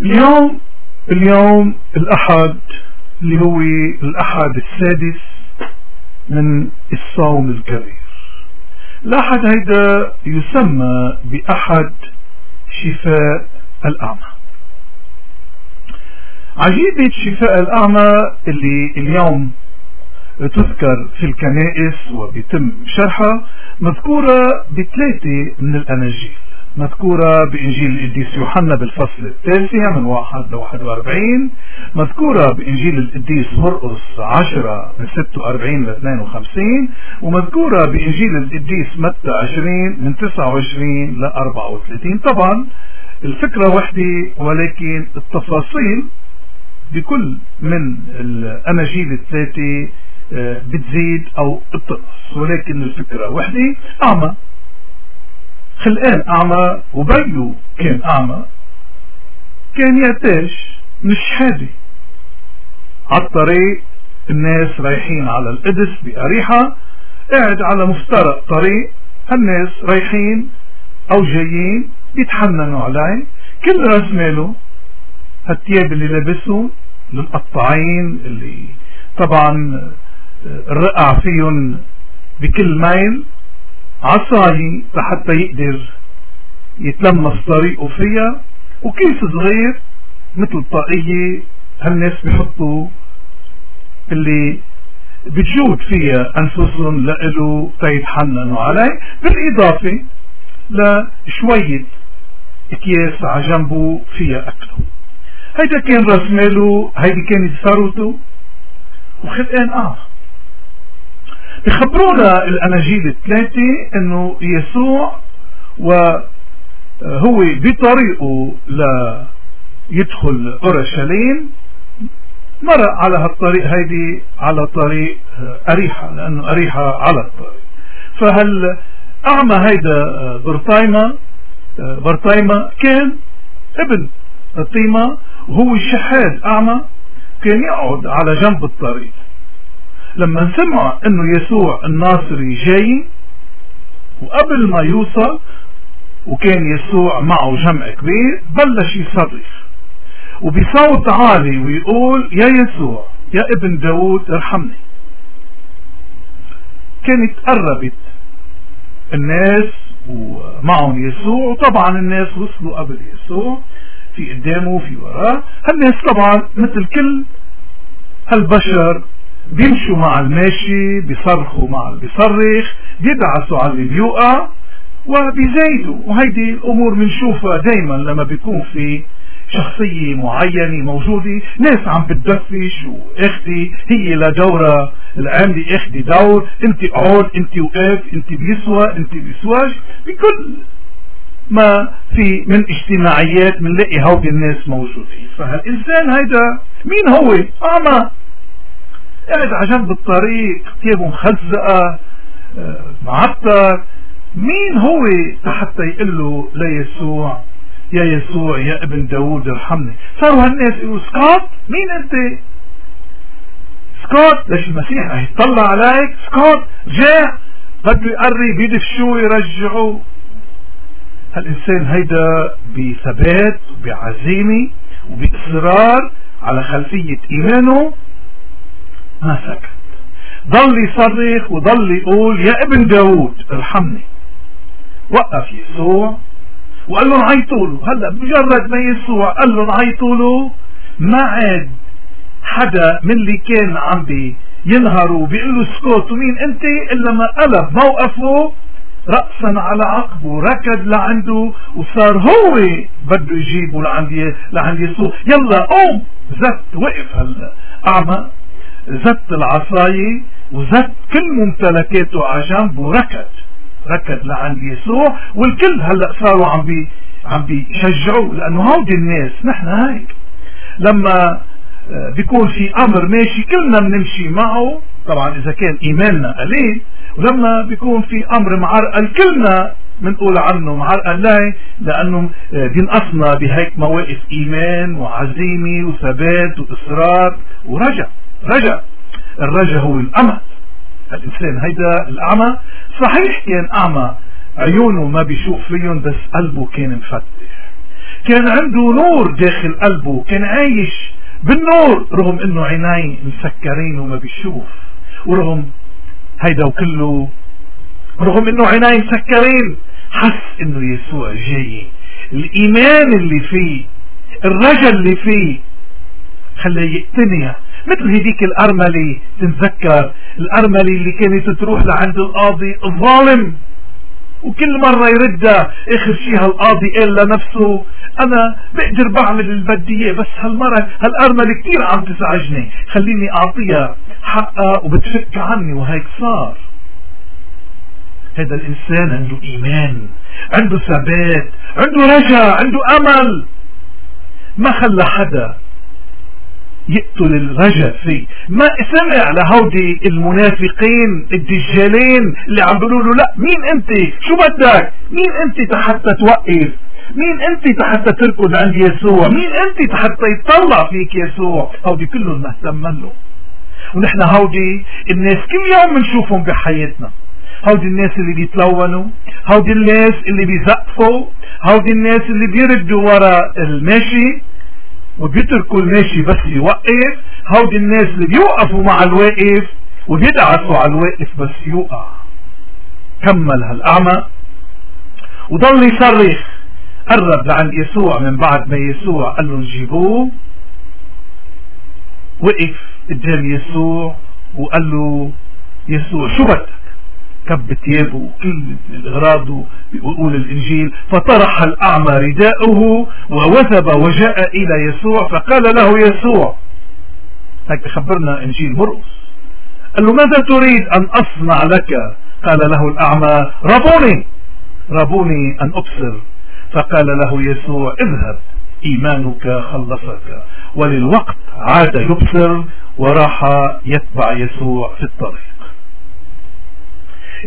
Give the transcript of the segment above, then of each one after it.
اليوم اليوم الأحد اللي هو الأحد السادس من الصوم الكبير. الأحد هيدا يسمى بأحد شفاء الأعمى. عجيبة شفاء الأعمى اللي اليوم تذكر في الكنائس وبيتم شرحها مذكورة بثلاثة من الأناجيل. مذكورة بإنجيل القديس يوحنا بالفصل التاسع من واحد ل 41 مذكورة بإنجيل القديس مرقس 10 من 46 ل 52 ومذكورة بإنجيل القديس متى 20 من 29 ل 34 طبعا الفكرة وحدة ولكن التفاصيل بكل من الأناجيل الثلاثة آه، بتزيد أو بتنقص ولكن الفكرة وحدة. أعمى خلقان أعمى وبيو كان أعمى كان يعتاش مش حادي على الطريق الناس رايحين على القدس بأريحة قاعد على مفترق طريق الناس رايحين أو جايين بيتحننوا عليه كل راس ماله هالتياب اللي لابسهم المقطعين اللي طبعا الرقع فيهم بكل ميل. عصاي لحتى يقدر يتلمس طريقه فيها وكيس صغير مثل طاقية هالناس بيحطوا اللي بتجود فيها أنفسهم لإله تيتحننوا عليه بالإضافة لشوية أكياس على جنبه فيها أكله. هيدا كان راس ماله هيدي كانت ثروته وخلقان آه بخبرونا الأناجيل الثلاثة أنه يسوع وهو بطريقه ليدخل أورشليم. مرق على هالطريق هيدي على طريق أريحة لأنه أريحة على الطريق. فهل أعمى هيدا برطايمة برطايمة كان ابن الطيمة وهو شحاد أعمى كان يقعد على جنب الطريق. لما سمع إنه يسوع الناصري جاي وقبل ما يوصل وكان يسوع معه جمع كبير بلش يصرخ. وبصوت عالي ويقول يا يسوع يا ابن داود ارحمني. كانت قربت الناس ومعهم يسوع. وطبعا الناس وصلوا قبل يسوع. في قدامه وفي وراه. هالناس طبعا مثل كل هالبشر بيمشوا مع الماشي بيصرخوا مع اللي بيصرخ بيدعسوا على اللي بيوقع وبيزايدوا وهيدي الأمور بنشوفها دايما لما بيكون في شخصية معينة موجودة ناس عم بتدفش وأختي هي لدورة العاملة اخدي دور انت اقعد انت وقف انت بيسوى انت بيسواش. بكل ما في من اجتماعيات بنلاقي هودي الناس موجودين. فهالإنسان هيدا مين هو؟ أعمى. قاعد على جنب الطريق ثيابه مخزقة آه، معطر. مين هو حتى يقول له ليسوع يا يسوع يا ابن داوود ارحمني. صاروا هالناس يقولوا سكوت مين أنت؟ سكوت ليش المسيح رح يطلع عليك؟ سكوت جاع بده يقرب يدفشوه يرجعوه هالإنسان هيدا بثبات وبعزيمة وبإصرار على خلفية إيمانه. ما سكت. ضل يصرخ وضل يقول يا ابن داود ارحمني. وقف يسوع وقال لهم عيطوا له هلا مجرد ما يسوع قال لهم عيطوا له ما عاد حدا من اللي كان عم ينهروا بيقول له اسكت. ومين انت؟ إلا ما قلب موقفه رأسا على عقبه ركض لعنده وصار هو بده يجيبه لعند لعند يسوع. يلا قوم زت وقف هلا. أعمى زت العصاية وزت كل ممتلكاته على جنب وركض. ركض لعند يسوع والكل هلأ صاروا عم بي عم بيشجعوه لأنه هودي الناس نحن هيك. لما آه، بيكون في أمر ماشي كلنا بنمشي معه طبعا إذا كان إيماننا قليل ولما بيكون في أمر معرقل كلنا بنقول عنه معرقل لا لأنه آه، بينقصنا بهيك مواقف إيمان وعزيمة وثبات وإصرار ورجع رجع الرجا هو الأمى الإنسان هيدا الأعمى. صحيح كان أعمى. عيونه ما بيشوف فيهم بس قلبه كان مفتح. كان عنده نور داخل قلبه. كان عايش بالنور. رغم إنه عيني مسكرين وما بيشوف. ورغم هيدا وكله. رغم إنه عيني مسكرين. حس إنه يسوع جاي. الإيمان اللي فيه الرجل اللي فيه خلاه يقتنع مثل هذيك الأرملة تنذكر الأرملة اللي كانت تروح لعند القاضي الظالم وكل مرة يردها آخر شيء هالقاضي قال لنفسه أنا بقدر بعمل اللي بدي إياه بس هالمرة هالأرملة كثير عم تزعجني خليني أعطيها حقها وبتفك عني. وهيك صار. هذا الإنسان عنده إيمان عنده ثبات عنده رجاء عنده أمل. ما خلى حدا يقتل الرجل فيه. ما سمع لهودي المنافقين الدجالين اللي عم بيقولوا له لا مين أنت؟ شو بدك؟ مين أنت حتى توقف؟ مين أنت حتى تركض عند يسوع؟ مين أنت حتى يطلع فيك يسوع؟ هودي كلهم مهتم له. ونحن هودي الناس كل يوم بنشوفهم بحياتنا. هودي الناس اللي بيتلونوا هودي الناس اللي بيزقفوا هودي الناس اللي بيردوا ورا الماشي وبيتركوا الماشي بس يوقف. هودي الناس اللي بيوقفوا مع الواقف وبيدعسوا على الواقف بس يوقع. كمل هالأعمى. وضل يصرخ. قرب لعند يسوع من بعد ما يسوع قال لهم جيبوه. وقف قدام يسوع وقال له يسوع شو بدك؟ كب ثيابه وكل إغراضه بيقول الإنجيل فطرح الأعمى رداءه ووثب وجاء إلى يسوع فقال له يسوع هيك خبرنا إنجيل مرقس قال له ماذا تريد أن أصنع لك؟ قال له الأعمى ربوني. ربوني أن أبصر. فقال له يسوع اذهب إيمانك خلصك وللوقت عاد يبصر وراح يتبع يسوع في الطريق.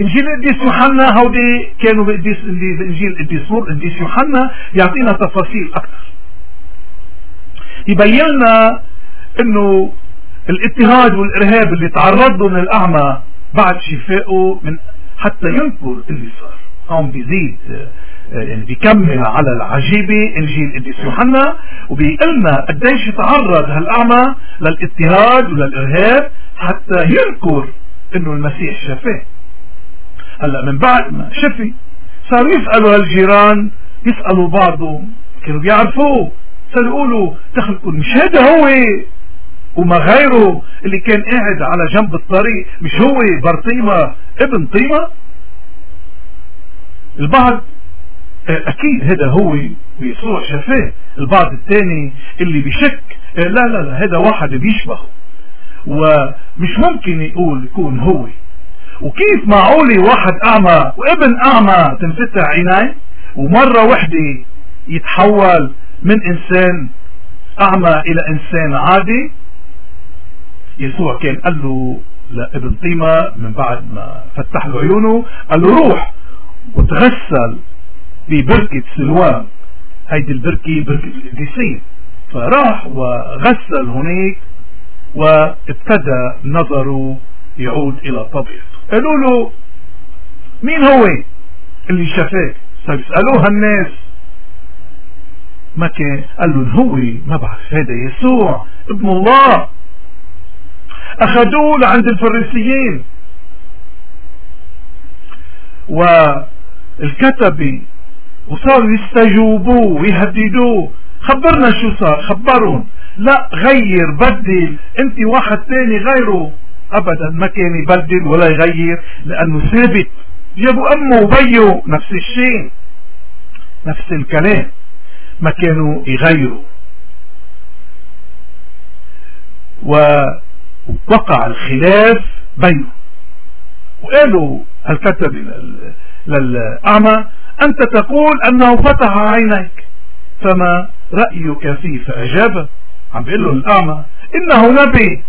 إنجيل القديس يوحنا هودي كانوا بقديس بانجيل القديس القديس يوحنا يعطينا تفاصيل أكثر. يبين لنا إنه الاضطهاد والإرهاب اللي تعرض لهم الأعمى بعد شفائه من حتى ينكر اللي صار هون بيزيد يعني بيكمل على العجيبة إنجيل القديس يوحنا وبيقلنا قديش تعرض هالأعمى للاضطهاد وللإرهاب حتى ينكر إنه المسيح شفاه. هلا من بعد ما شفي صاروا يسألوا هالجيران يسألوا بعضهم كانوا بيعرفوه. صاروا يقولوا تخلقوا مش هذا هو وما غيره اللي كان قاعد على جنب الطريق مش هو برطيمة ابن طيمة. البعض آه، أكيد هذا هو ويسوع شفاه البعض الثاني اللي بيشك آه، لا لا لا هذا واحد بيشبهه. ومش ممكن يقول يكون هو. وكيف معقولي واحد أعمى وابن أعمى تنفتح عينيه ومرة وحدة يتحول من إنسان أعمى إلى إنسان عادي يسوع كان قال له لابن طيمة من بعد ما فتح له عيونه قال له روح وتغسل ببركة سلوان. هيدي البركة بركة القديسين. فراح وغسل هناك وابتدى نظره يعود إلى طبيعته قالوا له مين هو اللي شافاك؟ سألوها الناس. ما كان قال لهم هو ما بعرف هذا يسوع ابن الله. أخذوه لعند الفريسيين. والكتبة وصاروا يستجوبوه ويهددوه. خبرنا شو صار؟ خبرهم. لا غير بدل انت واحد تاني غيره. ابدا ما كان يبدل ولا يغير لأنه ثابت. جابوا أمه وبيه نفس الشيء نفس الكلام. ما كانوا يغيروا. ووقع الخلاف بينهم. وقالوا الكتب للأعمى أنت تقول أنه فتح عينيك. فما رأيك فيه؟ فأجاب. عم بيقول له الأعمى إنه نبي.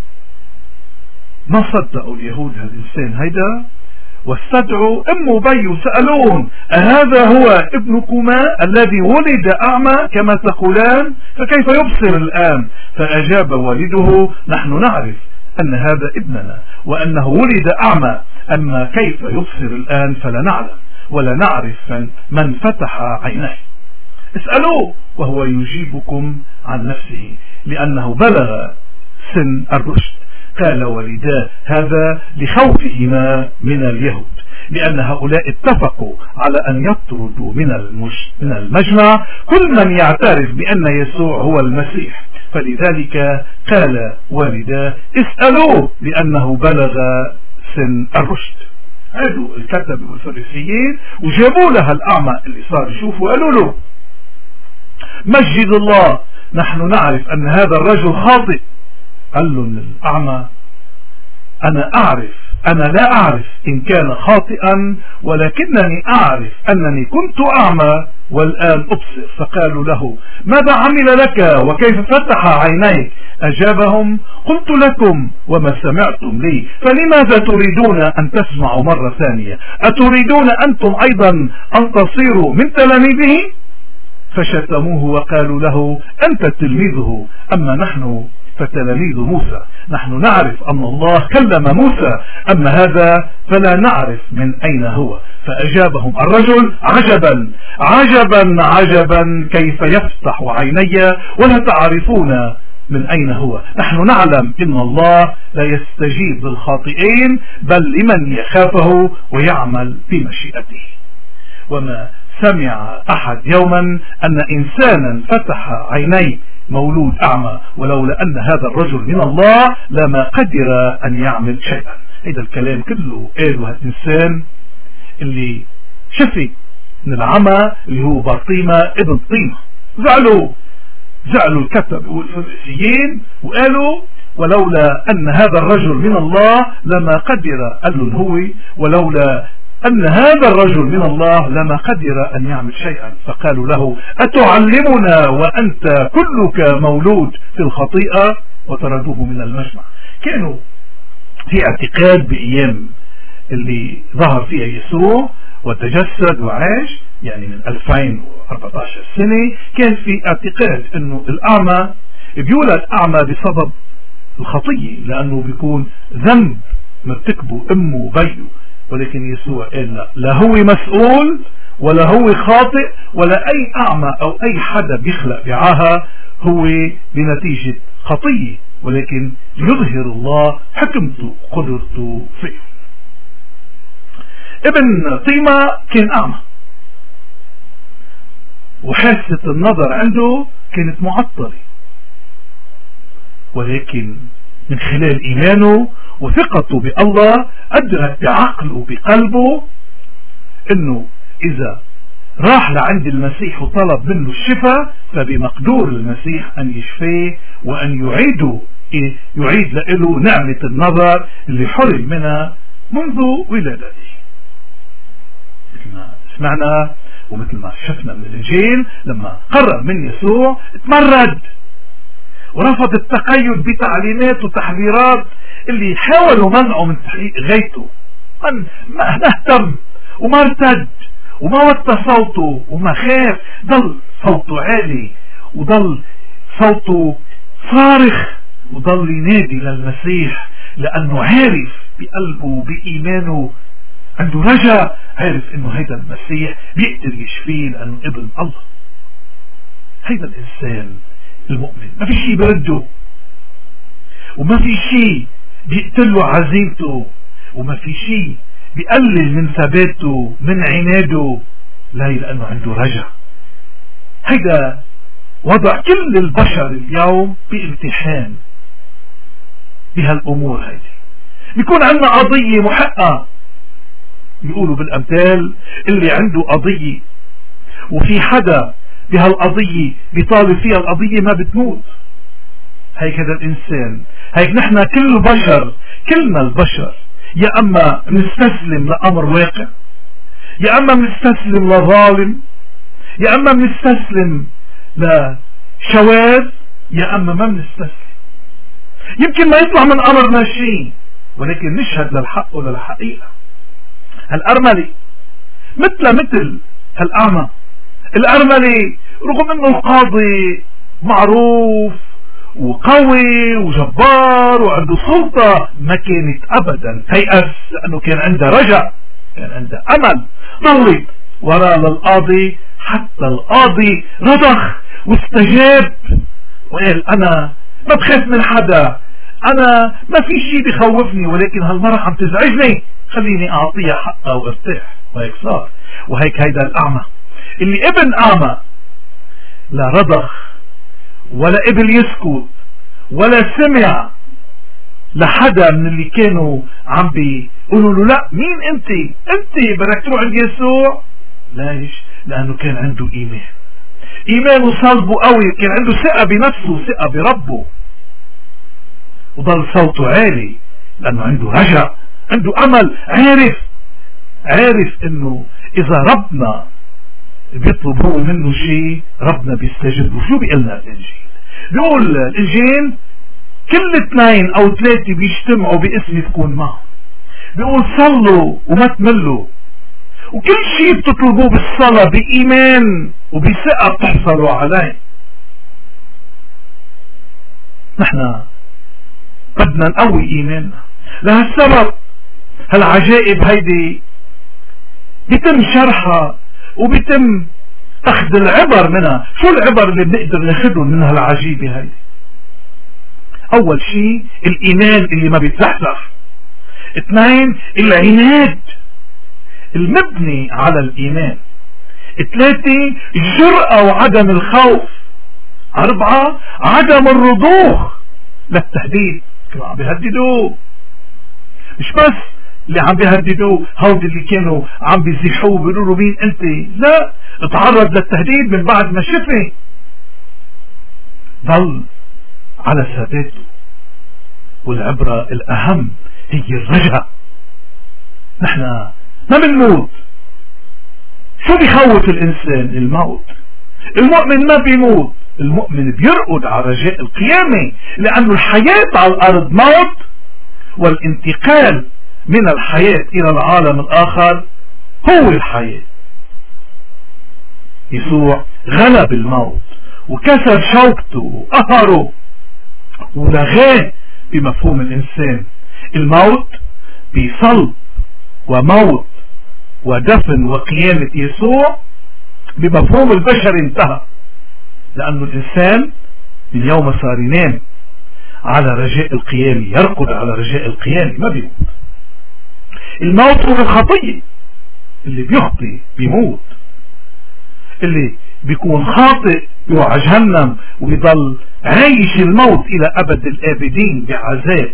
ما صدقوا اليهود هالإنسان هيدا واستدعوا أم وبي وسألوهم أهذا هو ابنكما الذي ولد أعمى كما تقولان؟ فكيف يبصر الآن؟ فأجاب والده نحن نعرف أن هذا ابننا وأنه ولد أعمى أما كيف يبصر الآن فلا نعلم ولا نعرف من فتح عينيه. اسألوه وهو يجيبكم عن نفسه لأنه بلغ سن الرشد. قال والداه هذا لخوفهما من اليهود لأن هؤلاء اتفقوا على أن يطردوا من من المجمع كل من يعترف بأن يسوع هو المسيح. فلذلك قال والداه اسألوه لأنه بلغ سن الرشد. هادوا الكتب والفريسيين وجابوا لها الأعمى اللي صار يشوف وقالوا له مجد الله نحن نعرف أن هذا الرجل خاطئ. قال له الأعمى أنا أعرف أنا لا أعرف إن كان خاطئا ولكنني أعرف أنني كنت أعمى والآن أبصر. فقالوا له ماذا عمل لك وكيف فتح عينيك؟ أجابهم قلت لكم وما سمعتم لي فلماذا تريدون أن تسمعوا مرة ثانية؟ أتريدون أنتم أيضا أن تصيروا من تلاميذه؟ فشتموه وقالوا له أنت تلميذه أما نحن فتلاميذ موسى. نحن نعرف أن الله كلم موسى. أما هذا فلا نعرف من أين هو. فأجابهم الرجل عجبا. عجبا عجبا كيف يفتح عيني ولا تعرفون من أين هو. نحن نعلم إن الله لا يستجيب للخاطئين بل لمن يخافه ويعمل بمشيئته. وما سمع أحد يوما أن إنسانا فتح عينيه مولود أعمى ولولا أن هذا الرجل من الله لما قدر أن يعمل شيئا. هذا الكلام كله قاله الإنسان اللي شفي من العمى اللي هو برطيمة ابن طيمة. زعلوا زعلوا الكتب والفريسيين وقالوا ولولا أن هذا الرجل من الله لما قدر قال له هو ولولا أن هذا الرجل من الله لما قدر أن يعمل شيئا فقالوا له أتعلمنا وأنت كلك مولود في الخطيئة؟ وطردوه من المجمع. كانوا في اعتقاد بأيام اللي ظهر فيها يسوع وتجسد وعاش يعني من 2014 سنة كان في اعتقاد إنه الأعمى بيولد أعمى بسبب الخطية لأنه بيكون ذنب مرتكبه أمه وبيه ولكن يسوع قال لا لا هو مسؤول ولا هو خاطئ ولا أي أعمى أو أي حدا بيخلق بعاها هو بنتيجة خطية ولكن يظهر الله حكمته قدرته فيه. ابن طيمة كان أعمى. وحاسة النظر عنده كانت معطلة. ولكن من خلال إيمانه وثقته بالله أدرك بعقله وبقلبه أنه إذا راح لعند المسيح وطلب منه الشفاء فبمقدور المسيح أن يشفيه وأن يعيده يعيد له نعمة النظر اللي حرم منها منذ ولادته. مثل ما سمعنا ومثل ما شفنا من الإنجيل لما قرر من يسوع تمرد ورفض التقيد بتعليمات وتحذيرات اللي حاولوا منعه من تحقيق غايته. ما اهتم وما ارتد وما وطى صوته وما خاف. ضل صوته عالي وضل صوته صارخ وضل ينادي للمسيح لأنه عارف بقلبه وبإيمانه عنده رجاء عارف إنه هيدا المسيح بيقدر يشفيه لأنه ابن الله. هيدا الإنسان. المؤمن. ما في شيء برده وما في شيء بيقتلوا عزيمته وما في شيء بيقلل من ثباته من عناده. لا لأنه عنده رجع هيدا وضع كل البشر اليوم بامتحان بهالأمور هيدي. بيكون عندنا قضية محقة. بيقولوا بالأمثال اللي عنده قضية. وفي حدا بهالقضية بيطالب فيها القضية ما بتموت. هيك هذا الإنسان. هيك نحن كل بشر كلنا البشر. يا أما نستسلم لأمر واقع يا أما نستسلم لظالم يا أما نستسلم لشواذ يا أما ما بنستسلم. يمكن ما يطلع من أمرنا شيء ولكن نشهد للحق وللحقيقة. هالأرملي مثل مثل هالأعمى. الأرملي رغم أنه القاضي معروف وقوي وجبار وعنده سلطة ما كانت أبدا. تيأس لأنه كان عنده رجع كان عنده أمل. ضلت وراء للقاضي حتى القاضي رضخ واستجاب. وقال أنا ما بخاف من حدا. أنا ما في شيء بخوفني ولكن هالمرة عم تزعجني. خليني أعطيها حقها وأرتاح. وهيك صار. وهيك هيدا الأعمى. اللي ابن أعمى لا رضخ ولا قبل يسكت ولا سمع لحدا من اللي كانوا عم بيقولوا له لا مين أنت؟ أنت بدك تروح عند يسوع؟ ليش؟ لأنه كان عنده إيمان. إيمانه صلبه قوي كان عنده ثقة بنفسه ثقة بربه. وضل صوته عالي لأنه عنده رجع عنده أمل عارف عارف إنه إذا ربنا بيطلب هو منه شيء ربنا بيستجيب له. شو بيقلنا الإنجيل؟ بيقول الإنجيل كل اثنين أو ثلاثة بيجتمعوا باسمي تكون معهم. بيقول صلوا وما تملوا. وكل شيء بتطلبوه بالصلاة بإيمان وبثقة بتحصلوا عليه. نحن بدنا نقوي إيماننا. لهالسبب هالعجائب هيدي بيتم شرحها وبيتم أخذ العبر منها. شو العبر اللي بنقدر ناخذهم من هالعجيبة هيدي أول شيء الإيمان اللي ما بيتزحزح اثنين العناد. المبني على الإيمان. ثلاثة الجرأة وعدم الخوف. أربعة عدم الرضوخ. للتهديد كانوا عم بيهددوه مش بس اللي عم بيهددوه هودي اللي كانوا عم بيزيحوه بيقولوا له مين أنت؟ لا تعرض للتهديد من بعد ما شفه ظل على ثباته والعبرة الأهم هي الرجاء نحن ما بنموت. شو بيخوف الإنسان؟ الموت. المؤمن ما بيموت. المؤمن بيرقد على رجاء القيامة لأن الحياة على الأرض موت والانتقال من الحياة إلى العالم الآخر هو الحياة. يسوع غلب الموت وكسر شوكته وقهره ولغاه بمفهوم الإنسان. الموت بصلب وموت ودفن وقيامة يسوع بمفهوم البشر انتهى لأن الإنسان من يوم صار ينام على رجاء القيام يرقد على رجاء القيام ما بيموت. الموت هو الخطية اللي بيخطي بيموت. اللي بيكون خاطئ يوعى جهنم وبيضل عايش الموت إلى أبد الآبدين بعذاب.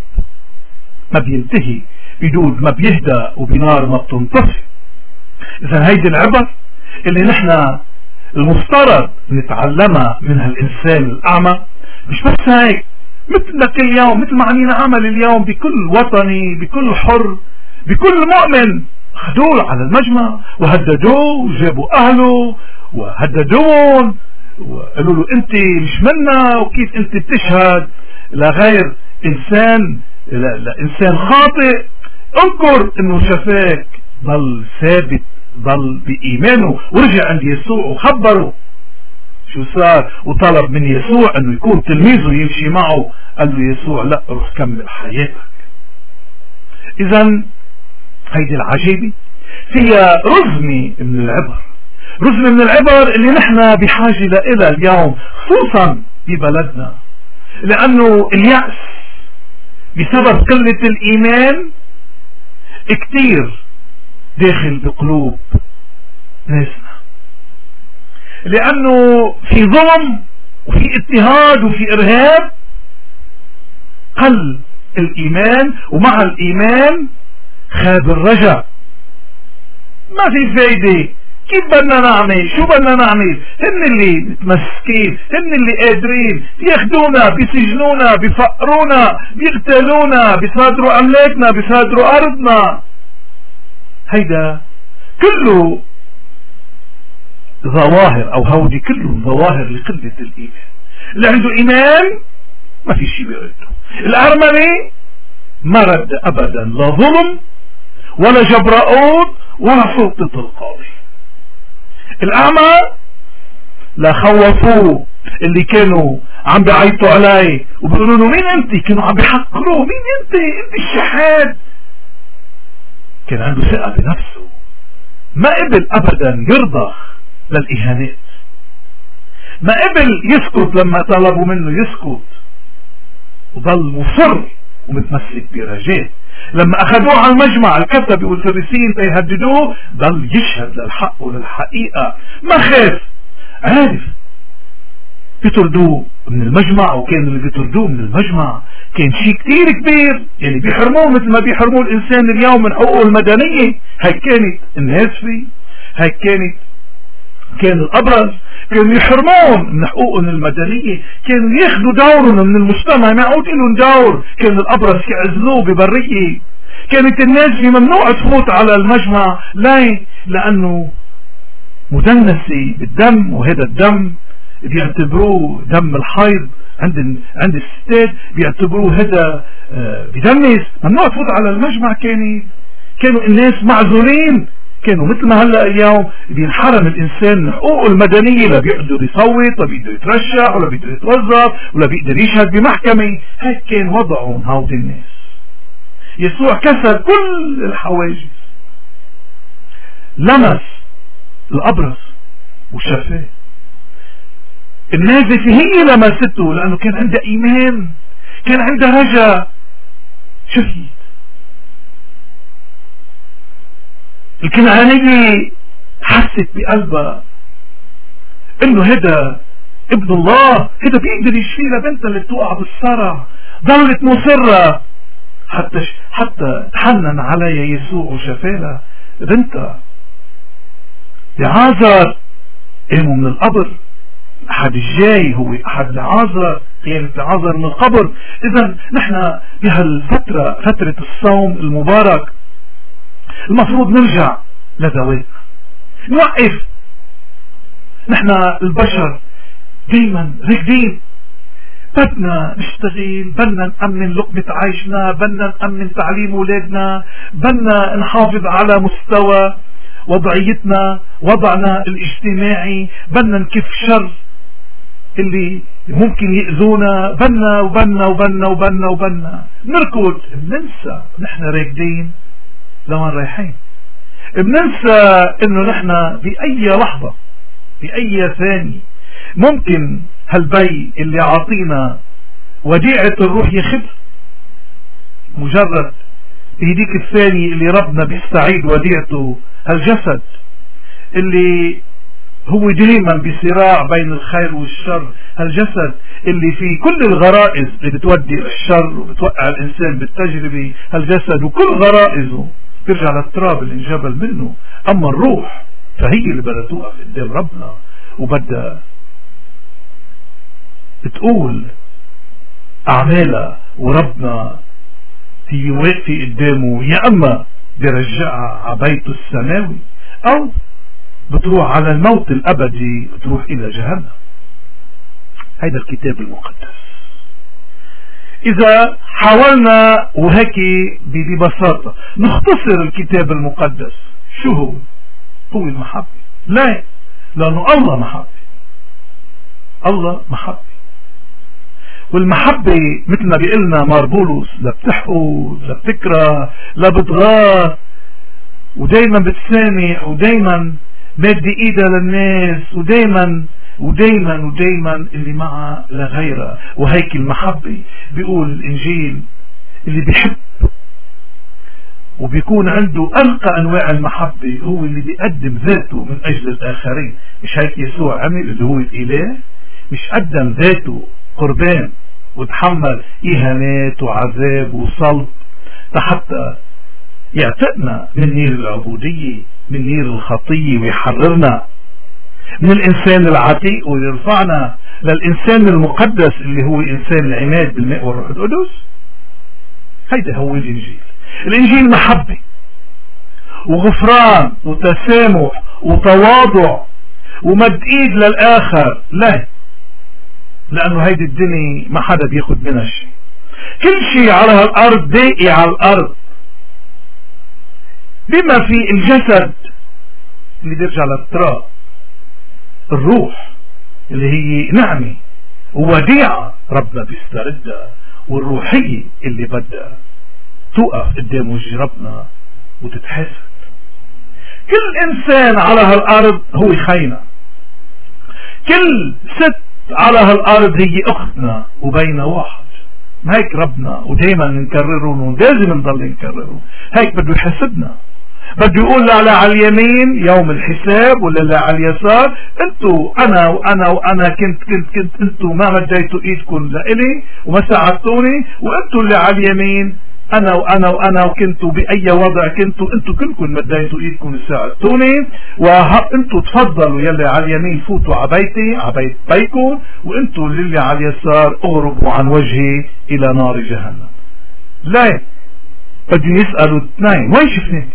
ما بينتهي. بدود ما بيهدى وبنار ما بتنطفي. إذا هيدي العبر اللي نحن المفترض نتعلمها من هالإنسان الأعمى. مش بس هيك. مثلك اليوم مثل ما عم عمل اليوم بكل وطني بكل حر. بكل مؤمن. خدوه على المجمع وهددوه وجابوا أهله وهددون وقالوا له أنت مش منا وكيف أنت بتشهد؟ لغير إنسان لانسان خاطئ. انكر إنه شفاك ضل ثابت ضل بإيمانه. ورجع عند يسوع وخبره. شو صار؟ وطلب من يسوع إنه يكون تلميذه يمشي معه. قال له يسوع لا روح كمل حياتك. اذا هيدي العجيبة فيها رزمة من العبر. رزمة من العبر اللي نحن بحاجة لها اليوم خصوصا في بلدنا لأنه اليأس بسبب قلة الإيمان كتير داخل بقلوب ناسنا. لأنه في ظلم وفي اضطهاد وفي إرهاب قل الإيمان ومع الإيمان خاب الرجاء. ما في فايدة. كيف بدنا نعمل؟ شو بدنا نعمل؟ هن اللي متمسكين هن اللي قادرين. ياخدونا بيسجنونا بيفقرونا بيقتلونا بيصادروا املاكنا بيصادروا أرضنا. هيدا كله ظواهر أو هودي كله ظواهر لقلة الإيمان. اللي عنده إيمان ما في شيء بيرده الارمني ما رد ابدا لا ظلم ولا جبرائون ولا سلطة القاضي. الأعمى لا خوفوه اللي كانوا عم بيعيطوا عليه وبيقولوا له مين أنت؟ كانوا عم بيحقروه. مين أنت؟ أنت الشحات كان عنده ثقة بنفسه. ما قبل ابدا يرضخ للإهانات. ما قبل يسكت لما طلبوا منه يسكت. وظل مصر ومتمسك برجاء. لما أخذوه على المجمع الكتبة والفريسيين تيهددوه ضل يشهد للحق وللحقيقة. ما خاف؟ عارف. بيطردوه من المجمع وكان اللي بيطردوه من المجمع. كان شيء كتير كبير يعني بيحرموه مثل ما بيحرموه الإنسان اليوم من حقوقه المدنية. هاي كانت الناس فيه هاي كانت كان الأبرز. كانوا يحرمون من حقوقهم المدنية. كانوا ياخذوا دورهم من المجتمع. ما يعود لهم دور. كان الأبرز يعزلوه ببرية. كانت الناس ممنوع تفوت على المجمع. ليه؟ لأنه مدنسة بالدم وهذا الدم بيعتبروه دم الحيض. عند عند الستات بيعتبروه هذا آه، بدمس ممنوع تفوت على المجمع. كان كانوا الناس معزولين. كانوا مثل ما هلأ اليوم بينحرم الإنسان من حقوقه المدنية لا بيقدر يصوت ولا بيقدر يترشح ولا بيقدر يتوظف ولا بيقدر يشهد بمحكمة. هيك كان وضعهم هود الناس. يسوع كسر كل الحواجز. لمس الابرص وشفاه النازفة هي لمسته لأنه كان عندها إيمان كان عندها رجاء. شفيت الكنعانية حست بقلبها إنه هذا ابن الله. هذا بيقدر يشفي لبنتها اللي بتوقع بالصرع ظلت مصرة. حتى حتى تحنن عليها يسوع وشفالها بنتها. لعازر قاموا من القبر. أحد الجاي هو أحد لعازر قيامة لعازر من القبر. اذا نحن بهالفترة فترة الصوم المبارك المفروض نرجع لذواتنا نوقف. نحن البشر دايما راكدين بدنا نشتغل بدنا نأمن لقمة عيشنا بدنا نأمن تعليم أولادنا بدنا نحافظ على مستوى وضعيتنا وضعنا الاجتماعي بدنا نكف شر اللي ممكن يأذونا. بنا وبنا وبنا وبنا وبنا نركض. ننسى. نحن راكدين لوين رايحين. بننسى إنه نحن بأي لحظة بأي ثانية ممكن هالبي اللي عاطينا وديعة الروح يخف. مجرد بهديك الثانية اللي ربنا بيستعيد وديعته هالجسد اللي هو دائما بصراع بين الخير والشر هالجسد اللي فيه كل الغرائز اللي بتودي الشر وبتوقع الإنسان بالتجربة هالجسد وكل غرائزه. ترجع للتراب اللي انجبل منه. أما الروح فهي اللي بدها توقف قدام ربنا. وبدها تقول أعمالها وربنا تيجي واقفة قدامه. يا أما برجعها على بيته السماوي أو بتروح على الموت الأبدي بتروح إلى جهنم. هيدا الكتاب المقدس. إذا حاولنا وهيك ببساطة نختصر الكتاب المقدس. شو هو؟ هو المحبة. لا لأنه الله محبة. الله محبة. والمحبة مثل ما بيقلنا مار بولس لا بتحقد لا بتكره لا بتغار. ودايما بتسامح ودايما مادي إيدها للناس ودايما ودايما ودايما اللي معها لغيرها وهيك المحبة بيقول الانجيل اللي بيحب وبيكون عنده أرقى أنواع المحبة هو اللي بيقدم ذاته من أجل الآخرين. مش هيك يسوع عمل اللي هو الإله مش قدم ذاته قربان وتحمل إهانات وعذاب وصلب. حتى يعتقنا من نير العبودية من نير الخطية ويحررنا. من الإنسان العتيق ويرفعنا للإنسان المقدس اللي هو إنسان العماد بالماء والروح القدس هيدا هو الإنجيل. الإنجيل محبة وغفران وتسامح وتواضع ومد إيد للآخر. لا. لأنه هيدي الدنيا ما حدا بياخد منها شيء. كل شيء على هالأرض دائي على الأرض. بما في الجسد اللي بيرجع للتراب. الروح اللي هي نعمة ووديعة ربنا بيستردها والروحية اللي بدها توقف قدام وجه ربنا وتتحاسب. كل إنسان على هالأرض هو خاينة. كل ست على هالأرض هي أختنا وبين واحد. هيك ربنا ودائما نكررهم ولازم نضل نكررهم. هيك بده يحاسبنا. بده يقول لا على اليمين يوم الحساب ولا لا على اليسار. أنتوا أنا وأنا وأنا كنت كنت كنت أنتوا ما مديتوا إيدكم لإلي وما ساعدتوني وانتوا اللي على اليمين. أنا وأنا وأنا وكنتوا بأي وضع كنتوا أنتوا كلكم مديتوا إيدكم ساعدتوني وانتوا تفضلوا يلي على اليمين فوتوا على بيتي على بيت بيكم وانتوا اللي على اليسار أغربوا عن وجهي إلى نار جهنم. لا. بدي يسألوا اثنين وين شفناك؟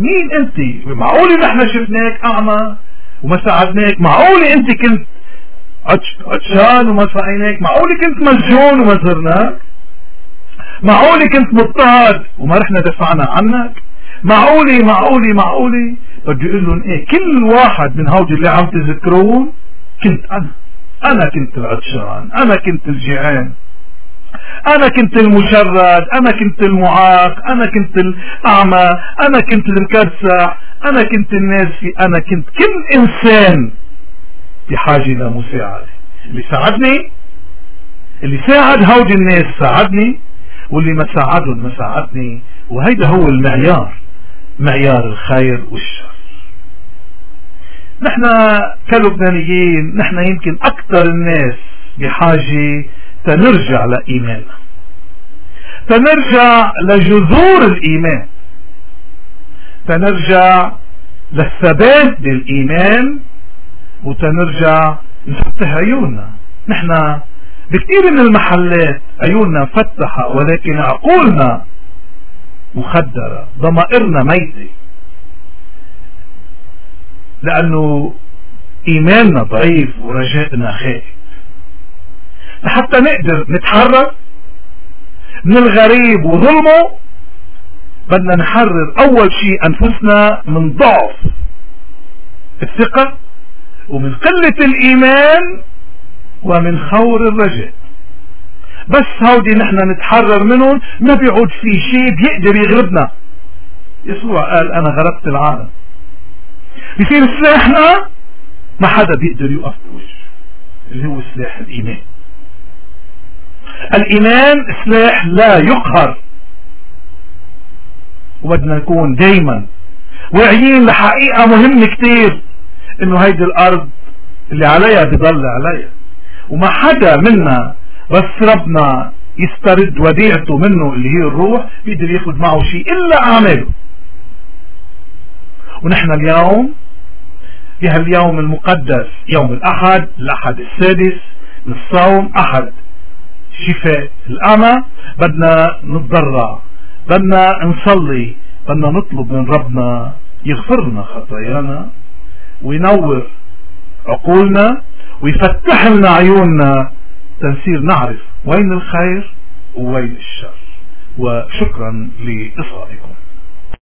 مين انت؟ معقولة نحن شفناك أعمى وما ساعدناك؟ معقولة إنت كنت عطشان وما سعيناك معقولة كنت مسجون وما زرناك؟ معقولة كنت مضطهد وما رحنا دفعنا عنك؟ معقولة معقولة معقولة بدي أقول لهم إيه كل واحد من هودي اللي عم تذكرون كنت أنا. أنا كنت العطشان أنا كنت الجيعان أنا كنت المشرد أنا كنت المعاق أنا كنت الأعمى أنا كنت المكرسح أنا كنت الناسي أنا كنت كل إنسان بحاجة لمساعدة اللي ساعدني اللي ساعد هودي الناس ساعدني واللي ما ساعدهم ما ساعدني. وهيدا هو المعيار معيار الخير والشر. نحن كلبنانيين نحن يمكن أكثر الناس بحاجة تنرجع لإيماننا تنرجع لجذور الإيمان. تنرجع للثبات بالإيمان وتنرجع نفتح عيوننا. نحن بكثير من المحلات عيوننا مفتحة ولكن عقولنا مخدرة ضمائرنا ميتة. لأنه إيماننا ضعيف ورجائنا خائف لحتى نقدر نتحرر من الغريب وظلمه بدنا نحرر أول شيء أنفسنا من ضعف الثقة ومن قلة الإيمان ومن خور الرجاء بس هودي نحن نتحرر منهم ما بيعود في شيء بيقدر يغلبنا يسوع قال أنا غلبت العالم. بصير سلاحنا ما حدا بيقدر يوقف بوجه اللي هو سلاح الإيمان. الإيمان سلاح لا يقهر. وبدنا نكون دايما واعيين لحقيقة مهمة كتير إنه هيدي الأرض اللي عليها بضل عليها. وما حدا منا بس ربنا يسترد وديعته منه اللي هي الروح بيقدر ياخذ معه شيء إلا أعماله. ونحن اليوم في هاليوم المقدس يوم الأحد الأحد السادس للصوم أحد. شفاء الأعمى بدنا نتضرع بدنا نصلي بدنا نطلب من ربنا يغفر لنا خطايانا وينور عقولنا ويفتح لنا عيوننا تنصير نعرف وين الخير ووين الشر. وشكرا لإصغائكم.